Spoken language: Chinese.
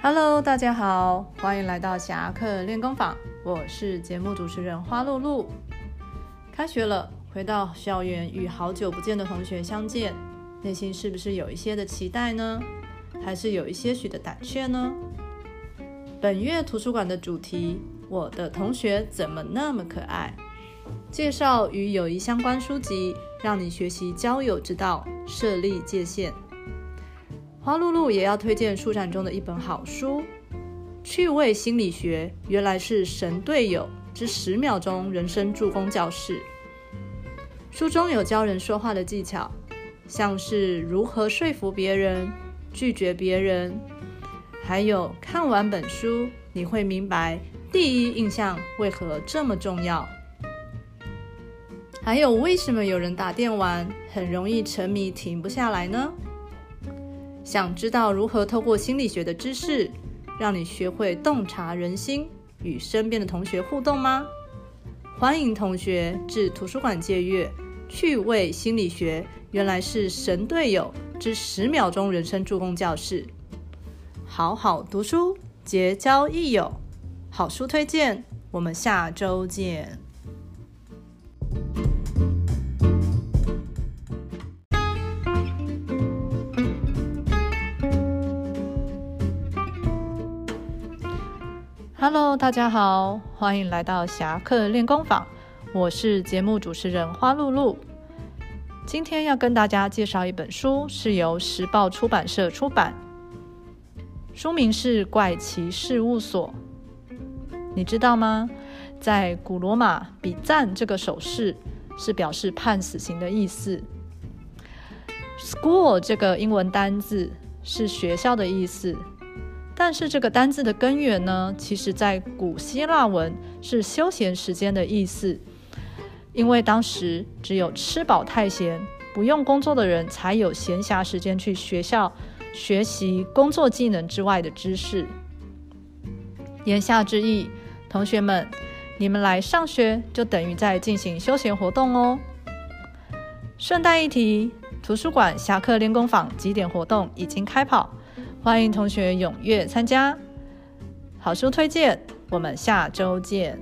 Hello，大家好，欢迎来到侠客练功坊，我是节目主持人花露露。开学了，回到校园与好久不见的同学相见，内心是不是有一些的期待呢？还是有一些许的胆怯呢？本月图书馆的主题：我的同学怎么那么可爱？介绍与友谊相关书籍，让你学习交友之道，设立界限。花露露也要推荐书展中的一本好书《趣味心理学》，原来是神队友之十秒钟人生助攻教室。书中有教人说话的技巧，像是如何说服别人、拒绝别人，还有看完本书你会明白第一印象为何这么重要，还有为什么有人打电玩很容易沉迷停不下来呢？想知道如何透过心理学的知识，让你学会洞察人心，与身边的同学互动吗？欢迎同学至图书馆借阅《趣味心理学》，原来是神队友之十秒钟人生助攻教室。好好读书，结交益友，好书推荐，我们下周见。Hello，大家好，欢迎来到侠客练功坊，我是节目主持人花露露。今天要跟大家介绍一本书，是由时报出版社出版，书名是《怪奇事务所》。你知道吗？在古罗马，比赞这个手势是表示判死刑的意思。School 这个英文单字是学校的意思。但是这个单字的根源呢，其实在古希腊文是休闲时间的意思，因为当时只有吃饱太闲、不用工作的人才有闲暇时间去学校学习工作技能之外的知识。言下之意，同学们，你们来上学就等于在进行休闲活动哦。顺带一提，图书馆侠客练功坊几点活动已经开跑。欢迎同学踊跃参加，好书推荐，我们下周见。